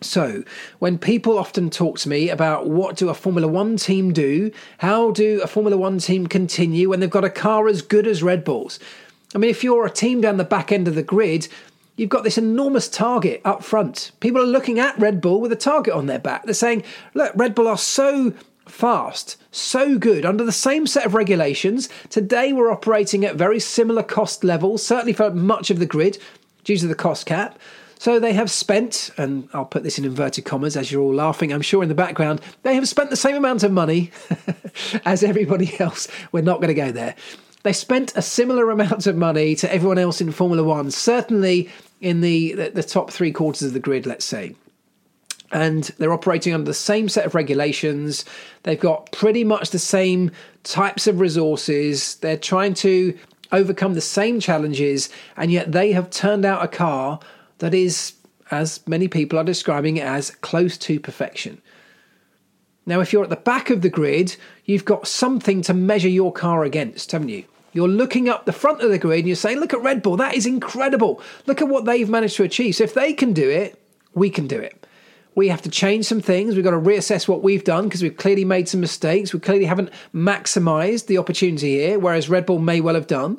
So, when people often talk to me about what do a Formula One team do, how do a Formula One team continue when they've got a car as good as Red Bull's? I mean, if you're a team down the back end of the grid, you've got this enormous target up front. People are looking at Red Bull with a target on their back. They're saying, look, Red Bull are so fast, so good under the same set of regulations. Today, we're operating at very similar cost levels, certainly for much of the grid due to the cost cap. So they have spent, and I'll put this in inverted commas as you're all laughing, I'm sure in the background, they have spent the same amount of money as everybody else. We're not going to go there. They spent a similar amount of money to everyone else in Formula One, certainly in the, the, the top three quarters of the grid, let's say and they're operating under the same set of regulations. They've got pretty much the same types of resources. They're trying to overcome the same challenges, and yet they have turned out a car that is, as many people are describing it as, close to perfection. Now, if you're at the back of the grid, you've got something to measure your car against, haven't you? You're looking up the front of the grid and you're saying, look at Red Bull, that is incredible. Look at what they've managed to achieve. So if they can do it, we can do it. We have to change some things. We've got to reassess what we've done because we've clearly made some mistakes. We clearly haven't maximized the opportunity here, whereas Red Bull may well have done.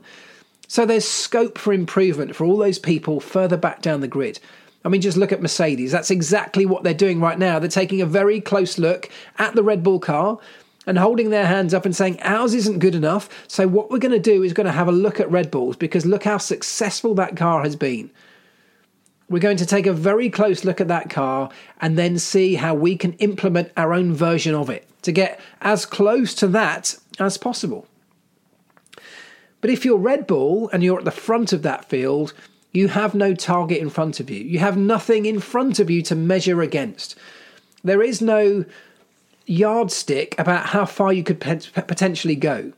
So there's scope for improvement for all those people further back down the grid. I mean, just look at Mercedes. That's exactly what they're doing right now. They're taking a very close look at the Red Bull car and holding their hands up and saying, ours isn't good enough. So, what we're going to do is going to have a look at Red Bulls because look how successful that car has been. We're going to take a very close look at that car and then see how we can implement our own version of it to get as close to that as possible. But if you're Red Bull and you're at the front of that field, you have no target in front of you. You have nothing in front of you to measure against. There is no yardstick about how far you could potentially go.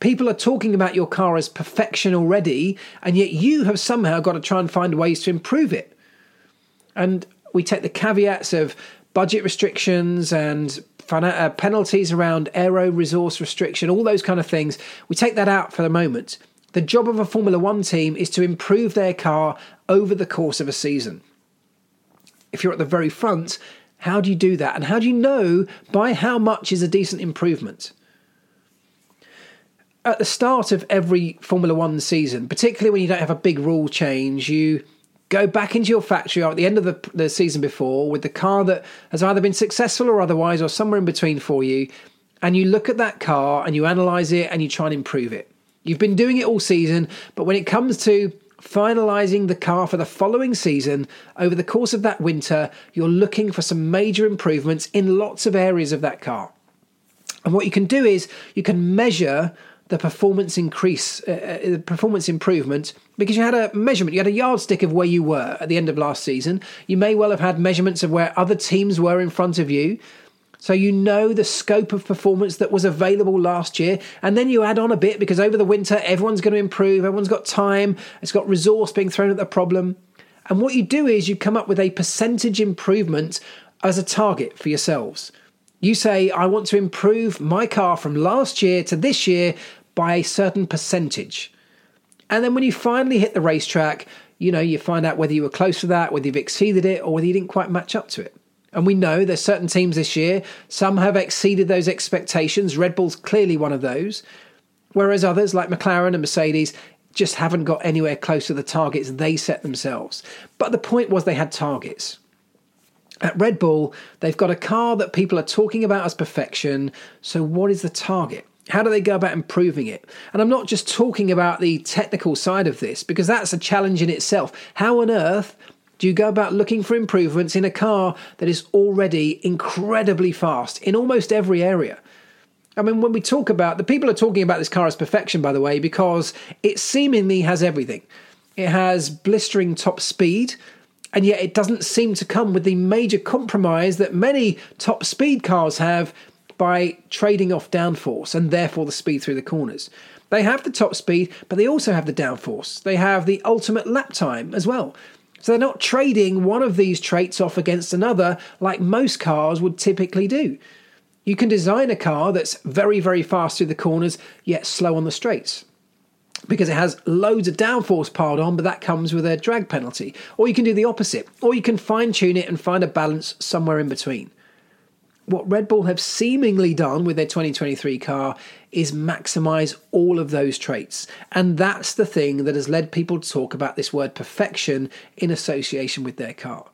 People are talking about your car as perfection already, and yet you have somehow got to try and find ways to improve it. And we take the caveats of budget restrictions and uh, penalties around aero resource restriction, all those kind of things. We take that out for the moment. The job of a Formula One team is to improve their car over the course of a season. If you're at the very front, how do you do that? And how do you know by how much is a decent improvement? At the start of every Formula One season, particularly when you don't have a big rule change, you go back into your factory at the end of the, the season before with the car that has either been successful or otherwise, or somewhere in between for you, and you look at that car and you analyze it and you try and improve it. You've been doing it all season, but when it comes to finalizing the car for the following season, over the course of that winter, you're looking for some major improvements in lots of areas of that car. And what you can do is you can measure the performance increase, uh, uh, the performance improvement, because you had a measurement, you had a yardstick of where you were at the end of last season. You may well have had measurements of where other teams were in front of you. So you know the scope of performance that was available last year. And then you add on a bit because over the winter, everyone's going to improve, everyone's got time, it's got resource being thrown at the problem. And what you do is you come up with a percentage improvement as a target for yourselves. You say, I want to improve my car from last year to this year by a certain percentage. And then when you finally hit the racetrack, you know, you find out whether you were close to that, whether you've exceeded it, or whether you didn't quite match up to it. And we know there's certain teams this year, some have exceeded those expectations. Red Bull's clearly one of those. Whereas others, like McLaren and Mercedes, just haven't got anywhere close to the targets they set themselves. But the point was they had targets. At Red Bull, they've got a car that people are talking about as perfection. So, what is the target? How do they go about improving it? And I'm not just talking about the technical side of this, because that's a challenge in itself. How on earth do you go about looking for improvements in a car that is already incredibly fast in almost every area? I mean, when we talk about the people are talking about this car as perfection, by the way, because it seemingly has everything. It has blistering top speed, and yet it doesn't seem to come with the major compromise that many top speed cars have by trading off downforce and therefore the speed through the corners. They have the top speed, but they also have the downforce. They have the ultimate lap time as well. So they're not trading one of these traits off against another like most cars would typically do. You can design a car that's very, very fast through the corners, yet slow on the straights. Because it has loads of downforce piled on, but that comes with a drag penalty. Or you can do the opposite, or you can fine tune it and find a balance somewhere in between what Red Bull have seemingly done with their 2023 car is maximize all of those traits. And that's the thing that has led people to talk about this word perfection in association with their car.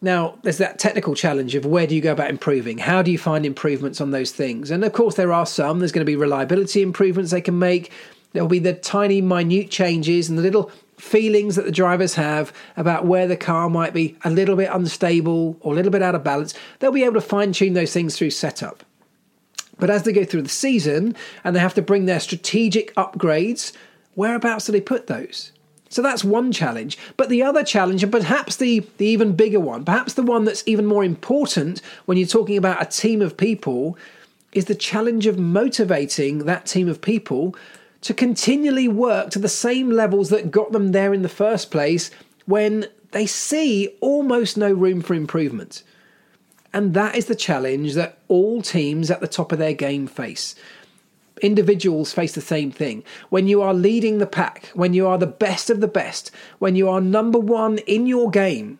Now, there's that technical challenge of where do you go about improving? How do you find improvements on those things? And of course, there are some. There's going to be reliability improvements they can make. There'll be the tiny, minute changes and the little feelings that the drivers have about where the car might be a little bit unstable or a little bit out of balance, they'll be able to fine tune those things through setup. But as they go through the season and they have to bring their strategic upgrades, whereabouts do they put those? So that's one challenge. But the other challenge, and perhaps the, the even bigger one, perhaps the one that's even more important when you're talking about a team of people, is the challenge of motivating that team of people to continually work to the same levels that got them there in the first place when they see almost no room for improvement. And that is the challenge that all teams at the top of their game face. Individuals face the same thing. When you are leading the pack, when you are the best of the best, when you are number one in your game,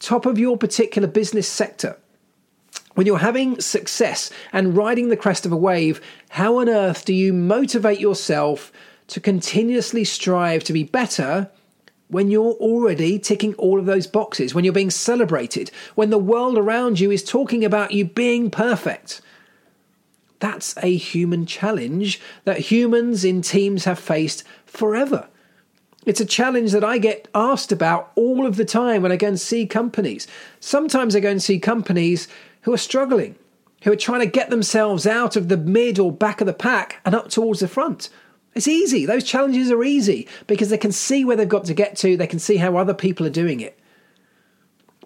top of your particular business sector, when you're having success and riding the crest of a wave, how on earth do you motivate yourself to continuously strive to be better when you're already ticking all of those boxes, when you're being celebrated, when the world around you is talking about you being perfect? That's a human challenge that humans in teams have faced forever. It's a challenge that I get asked about all of the time when I go and see companies. Sometimes I go and see companies who are struggling, who are trying to get themselves out of the mid or back of the pack and up towards the front. It's easy. Those challenges are easy because they can see where they've got to get to, they can see how other people are doing it.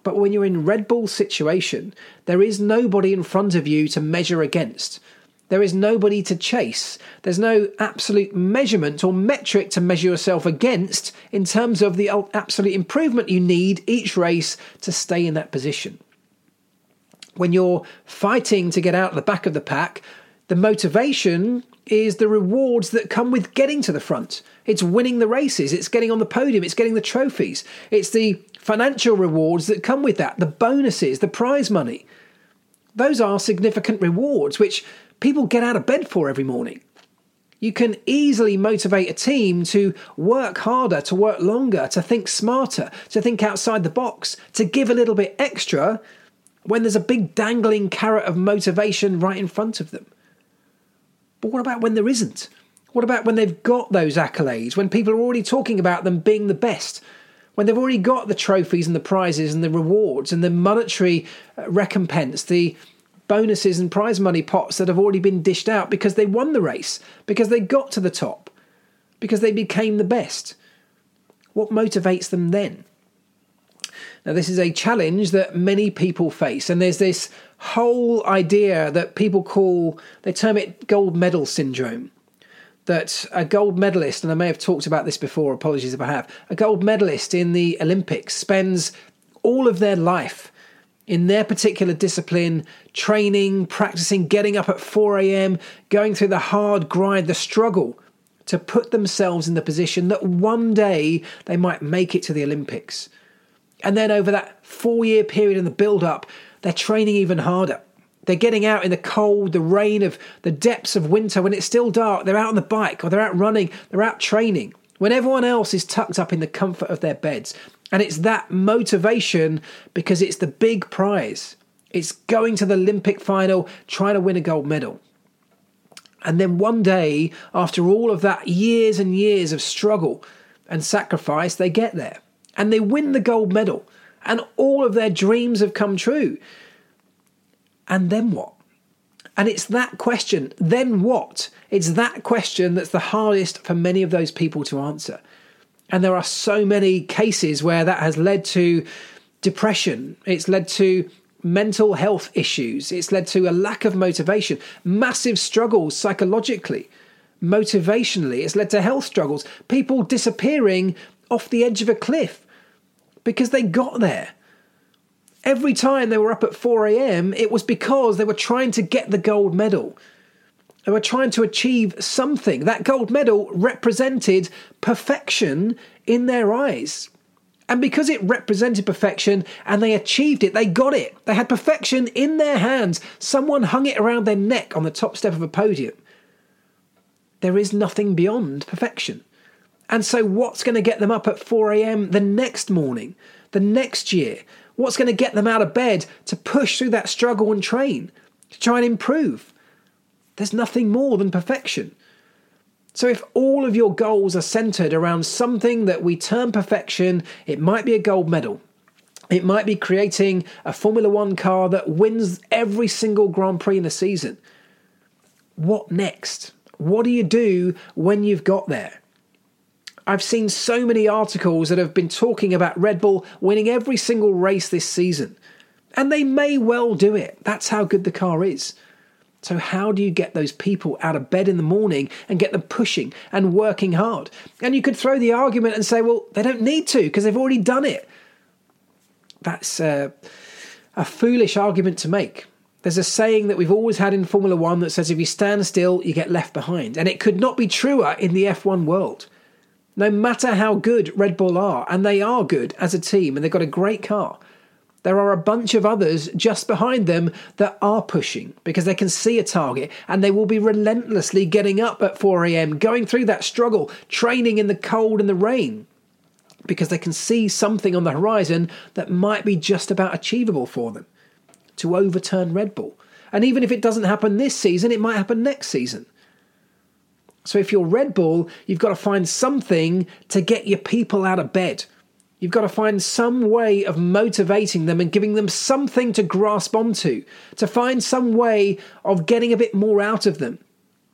But when you're in Red Bull situation, there is nobody in front of you to measure against. There is nobody to chase. There's no absolute measurement or metric to measure yourself against in terms of the absolute improvement you need each race to stay in that position when you're fighting to get out of the back of the pack, the motivation is the rewards that come with getting to the front. It's winning the races, it's getting on the podium, it's getting the trophies, it's the financial rewards that come with that, the bonuses, the prize money. Those are significant rewards which people get out of bed for every morning. You can easily motivate a team to work harder, to work longer, to think smarter, to think outside the box, to give a little bit extra when there's a big dangling carrot of motivation right in front of them? But what about when there isn't? What about when they've got those accolades, when people are already talking about them being the best, when they've already got the trophies and the prizes and the rewards and the monetary uh, recompense, the bonuses and prize money pots that have already been dished out because they won the race, because they got to the top, because they became the best? What motivates them then? Now, this is a challenge that many people face, and there's this whole idea that people call, they term it gold medal syndrome. That a gold medalist, and I may have talked about this before, apologies if I have, a gold medalist in the Olympics spends all of their life in their particular discipline, training, practicing, getting up at 4 a.m., going through the hard grind, the struggle to put themselves in the position that one day they might make it to the Olympics. And then over that four year period in the build up, they're training even harder. They're getting out in the cold, the rain of the depths of winter when it's still dark. They're out on the bike or they're out running, they're out training when everyone else is tucked up in the comfort of their beds. And it's that motivation because it's the big prize. It's going to the Olympic final, trying to win a gold medal. And then one day, after all of that years and years of struggle and sacrifice, they get there and they win the mm. gold medal. And all of their dreams have come true. And then what? And it's that question, then what? It's that question that's the hardest for many of those people to answer. And there are so many cases where that has led to depression, it's led to mental health issues, it's led to a lack of motivation, massive struggles psychologically, motivationally, it's led to health struggles, people disappearing off the edge of a cliff because they got there. Every time they were up at 4 a.m., it was because they were trying to get the gold medal. They were trying to achieve something. That gold medal represented perfection in their eyes. And because it represented perfection and they achieved it, they got it. They had perfection in their hands. Someone hung it around their neck on the top step of a podium. There is nothing beyond perfection. And so, what's going to get them up at 4 a.m. the next morning, the next year? What's going to get them out of bed to push through that struggle and train, to try and improve? There's nothing more than perfection. So, if all of your goals are centered around something that we term perfection, it might be a gold medal. It might be creating a Formula One car that wins every single Grand Prix in a season. What next? What do you do when you've got there? I've seen so many articles that have been talking about Red Bull winning every single race this season. And they may well do it. That's how good the car is. So, how do you get those people out of bed in the morning and get them pushing and working hard? And you could throw the argument and say, well, they don't need to because they've already done it. That's uh, a foolish argument to make. There's a saying that we've always had in Formula One that says if you stand still, you get left behind. And it could not be truer in the F1 world no matter how good Red Bull are, and they are good as a team, and they've got a great car, there are a bunch of others just behind them that are pushing because they can see a target and they will be relentlessly getting up at 4 a.m., going through that struggle, training in the cold and the rain because they can see something on the horizon that might be just about achievable for them to overturn Red Bull. And even if it doesn't happen this season, it might happen next season. So if you're Red Bull, you've got to find something to get your people out of bed. You've got to find some way of motivating them and giving them something to grasp onto, to find some way of getting a bit more out of them,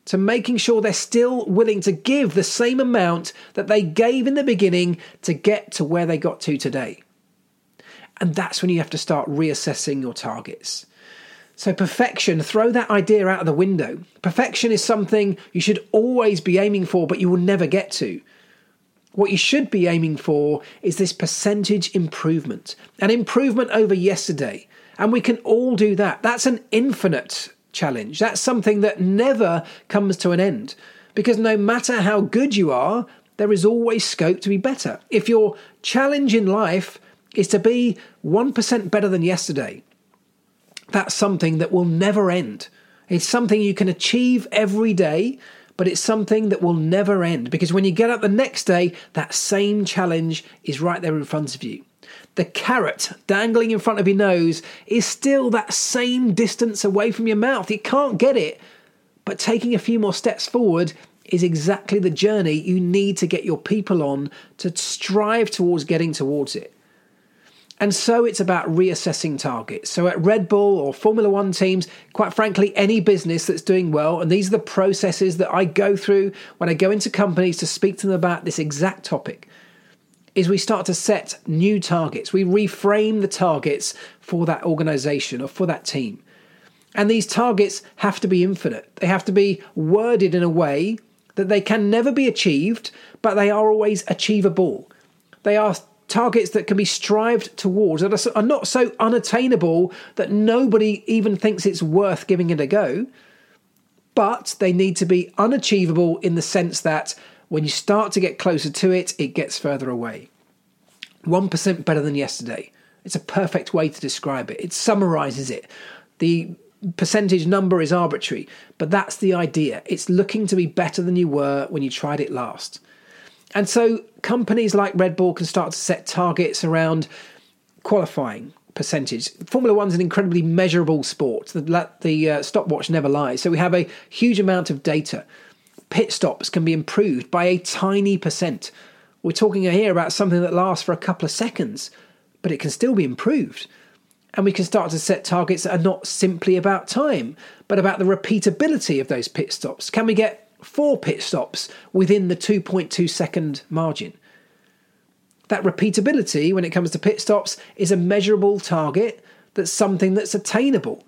to making sure they're still willing to give the same amount that they gave in the beginning to get to where they got to today. And that's when you have to start reassessing your targets. So, perfection, throw that idea out of the window. Perfection is something you should always be aiming for, but you will never get to. What you should be aiming for is this percentage improvement, an improvement over yesterday. And we can all do that. That's an infinite challenge. That's something that never comes to an end. Because no matter how good you are, there is always scope to be better. If your challenge in life is to be 1% better than yesterday, that's something that will never end. It's something you can achieve every day, but it's something that will never end because when you get up the next day, that same challenge is right there in front of you. The carrot dangling in front of your nose is still that same distance away from your mouth. You can't get it, but taking a few more steps forward is exactly the journey you need to get your people on to strive towards getting towards it. And so it's about reassessing targets. So at Red Bull or Formula One teams, quite frankly, any business that's doing well, and these are the processes that I go through when I go into companies to speak to them about this exact topic, is we start to set new targets. We reframe the targets for that organization or for that team. And these targets have to be infinite. They have to be worded in a way that they can never be achieved, but they are always achievable. They are targets that can be strived towards that are not so unattainable that nobody even thinks it's worth giving it a go, but they need to be unachievable in the sense that when you start to get closer to it, it gets further away. 1% better than yesterday. It's a perfect way to describe it. It summarizes it. The percentage number is arbitrary, but that's the idea. It's looking to be better than you were when you tried it last. And so companies like Red Bull can start to set targets around qualifying percentage. Formula One's an incredibly measurable sport. The, the uh, stopwatch never lies. So we have a huge amount of data. Pit stops can be improved by a tiny percent. We're talking here about something that lasts for a couple of seconds, but it can still be improved. And we can start to set targets that are not simply about time, but about the repeatability of those pit stops. Can we get four pit stops within the 2.2 second margin? That repeatability, when it comes to pit stops, is a measurable target that's something that's attainable.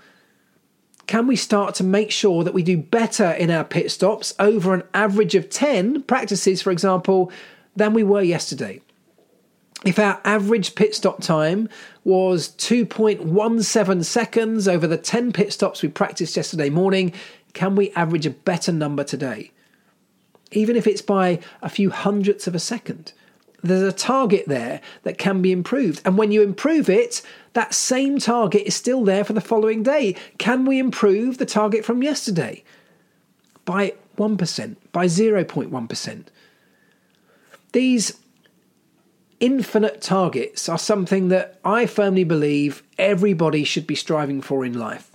Can we start to make sure that we do better in our pit stops over an average of 10 practices, for example, than we were yesterday? if our average pit stop time was 2.17 seconds over the 10 pit stops we practiced yesterday morning, can we average a better number today? Even if it's by a few hundredths of a second. There's a target there that can be improved. And when you improve it, that same target is still there for the following day. Can we improve the target from yesterday? By 1%, by 0.1%. These infinite targets are something that I firmly believe everybody should be striving for in life.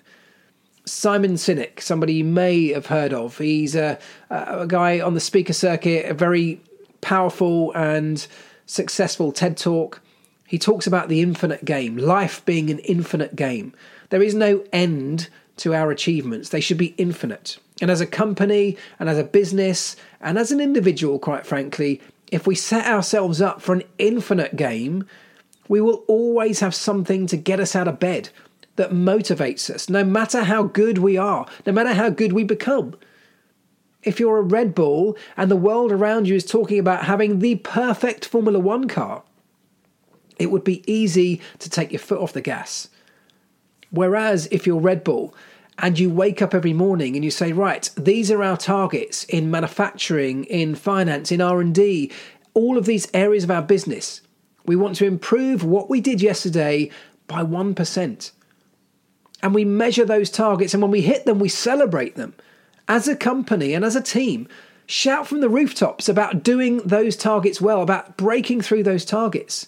Simon Sinek, somebody you may have heard of, he's a, a guy on the speaker circuit, a very powerful and successful TED talk. He talks about the infinite game, life being an infinite game. There is no end to our achievements, they should be infinite. And as a company, and as a business, and as an individual, quite frankly, if we set ourselves up for an infinite game, we will always have something to get us out of bed that motivates us, no matter how good we are, no matter how good we become. If you're a Red Bull and the world around you is talking about having the perfect Formula One car, it would be easy to take your foot off the gas. Whereas if you're Red Bull and you wake up every morning and you say right these are our targets in manufacturing in finance in r&d all of these areas of our business we want to improve what we did yesterday by 1% and we measure those targets and when we hit them we celebrate them. As a company and as a team shout from the rooftops about doing those targets well about breaking through those targets.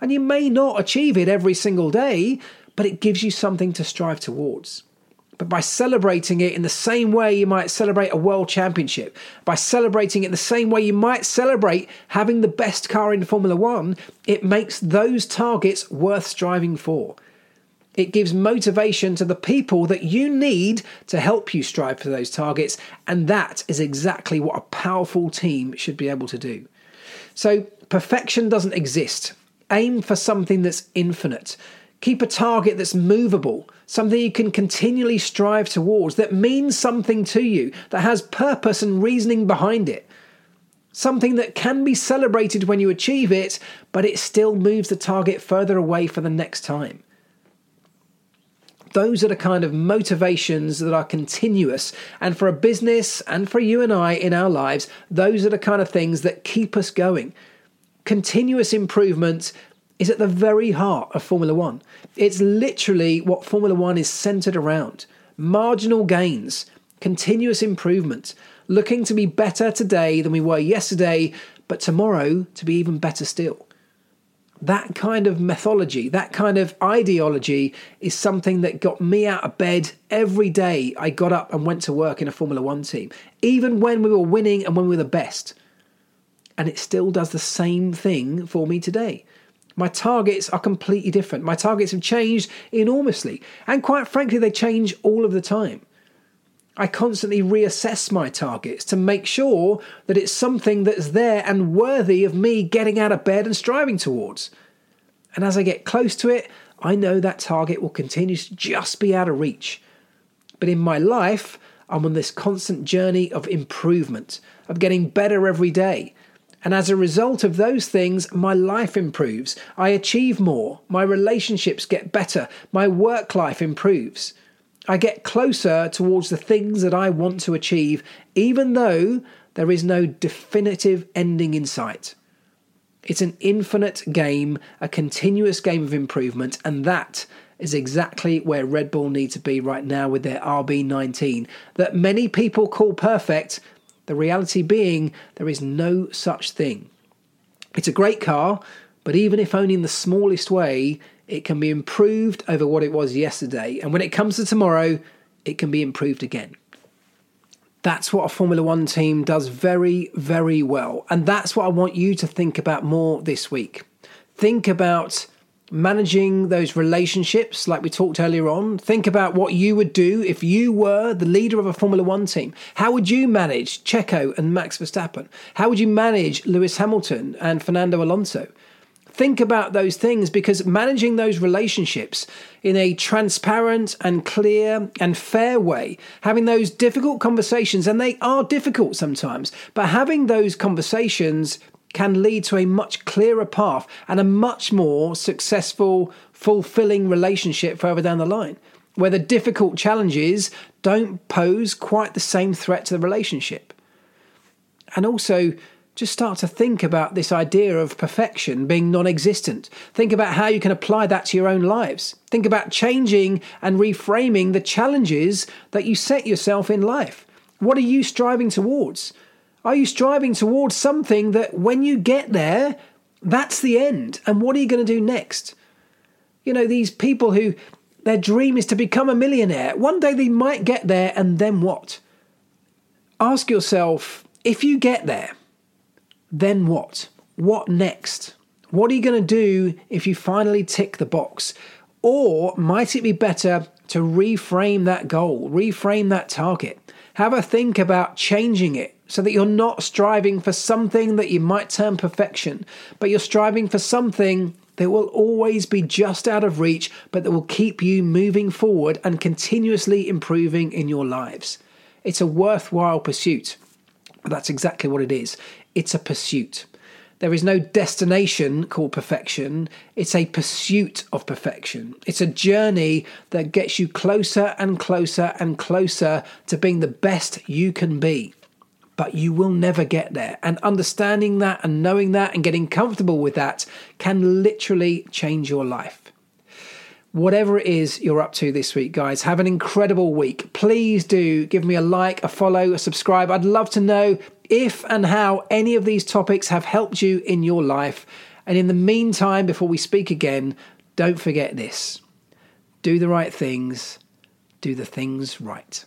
And you may not achieve it every single day but it gives you something to strive towards. But by celebrating it in the same way you might celebrate a world championship, by celebrating it the same way you might celebrate having the best car in Formula One, it makes those targets worth striving for. It gives motivation to the people that you need to help you strive for those targets, and that is exactly what a powerful team should be able to do. So, perfection doesn't exist. Aim for something that's infinite. Keep a target that's movable, something you can continually strive towards, that means something to you, that has purpose and reasoning behind it. Something that can be celebrated when you achieve it, but it still moves the target further away for the next time. Those are the kind of motivations that are continuous. And for a business and for you and I in our lives, those are the kind of things that keep us going. Continuous improvement is at the very heart of Formula One. It's literally what Formula One is centered around marginal gains, continuous improvement, looking to be better today than we were yesterday, but tomorrow to be even better still. That kind of mythology, that kind of ideology is something that got me out of bed every day I got up and went to work in a Formula One team, even when we were winning and when we were the best. And it still does the same thing for me today. My targets are completely different. My targets have changed enormously. And quite frankly, they change all of the time. I constantly reassess my targets to make sure that it's something that's there and worthy of me getting out of bed and striving towards. And as I get close to it, I know that target will continue to just be out of reach. But in my life, I'm on this constant journey of improvement, of getting better every day. And as a result of those things, my life improves. I achieve more. My relationships get better. My work life improves. I get closer towards the things that I want to achieve, even though there is no definitive ending in sight. It's an infinite game, a continuous game of improvement, and that is exactly where Red Bull need to be right now with their RB19 that many people call perfect. The reality being, there is no such thing. It's a great car, but even if only in the smallest way, it can be improved over what it was yesterday. And when it comes to tomorrow, it can be improved again. That's what a Formula One team does very, very well. And that's what I want you to think about more this week. Think about managing those relationships, like we talked earlier on. Think about what you would do if you were the leader of a Formula One team. How would you manage Checo and Max Verstappen? How would you manage Lewis Hamilton and Fernando Alonso? Think about those things because managing those relationships in a transparent and clear and fair way, having those difficult conversations, and they are difficult sometimes, but having those conversations can lead to a much clearer path and a much more successful, fulfilling relationship further down the line, where the difficult challenges don't pose quite the same threat to the relationship. And also, just start to think about this idea of perfection being non existent. Think about how you can apply that to your own lives. Think about changing and reframing the challenges that you set yourself in life. What are you striving towards? Are you striving towards something that when you get there, that's the end? And what are you going to do next? You know, these people who their dream is to become a millionaire, one day they might get there, and then what? Ask yourself if you get there, then what? What next? What are you going to do if you finally tick the box? Or might it be better to reframe that goal, reframe that target? Have a think about changing it so that you're not striving for something that you might term perfection, but you're striving for something that will always be just out of reach, but that will keep you moving forward and continuously improving in your lives. It's a worthwhile pursuit. That's exactly what it is. It's a pursuit. There is no destination called perfection. It's a pursuit of perfection. It's a journey that gets you closer and closer and closer to being the best you can be but you will never get there. And understanding that and knowing that and getting comfortable with that can literally change your life. Whatever it is you're up to this week, guys, have an incredible week. Please do give me a like, a follow, a subscribe. I'd love to know if and how any of these topics have helped you in your life. And in the meantime, before we speak again, don't forget this do the right things, do the things right.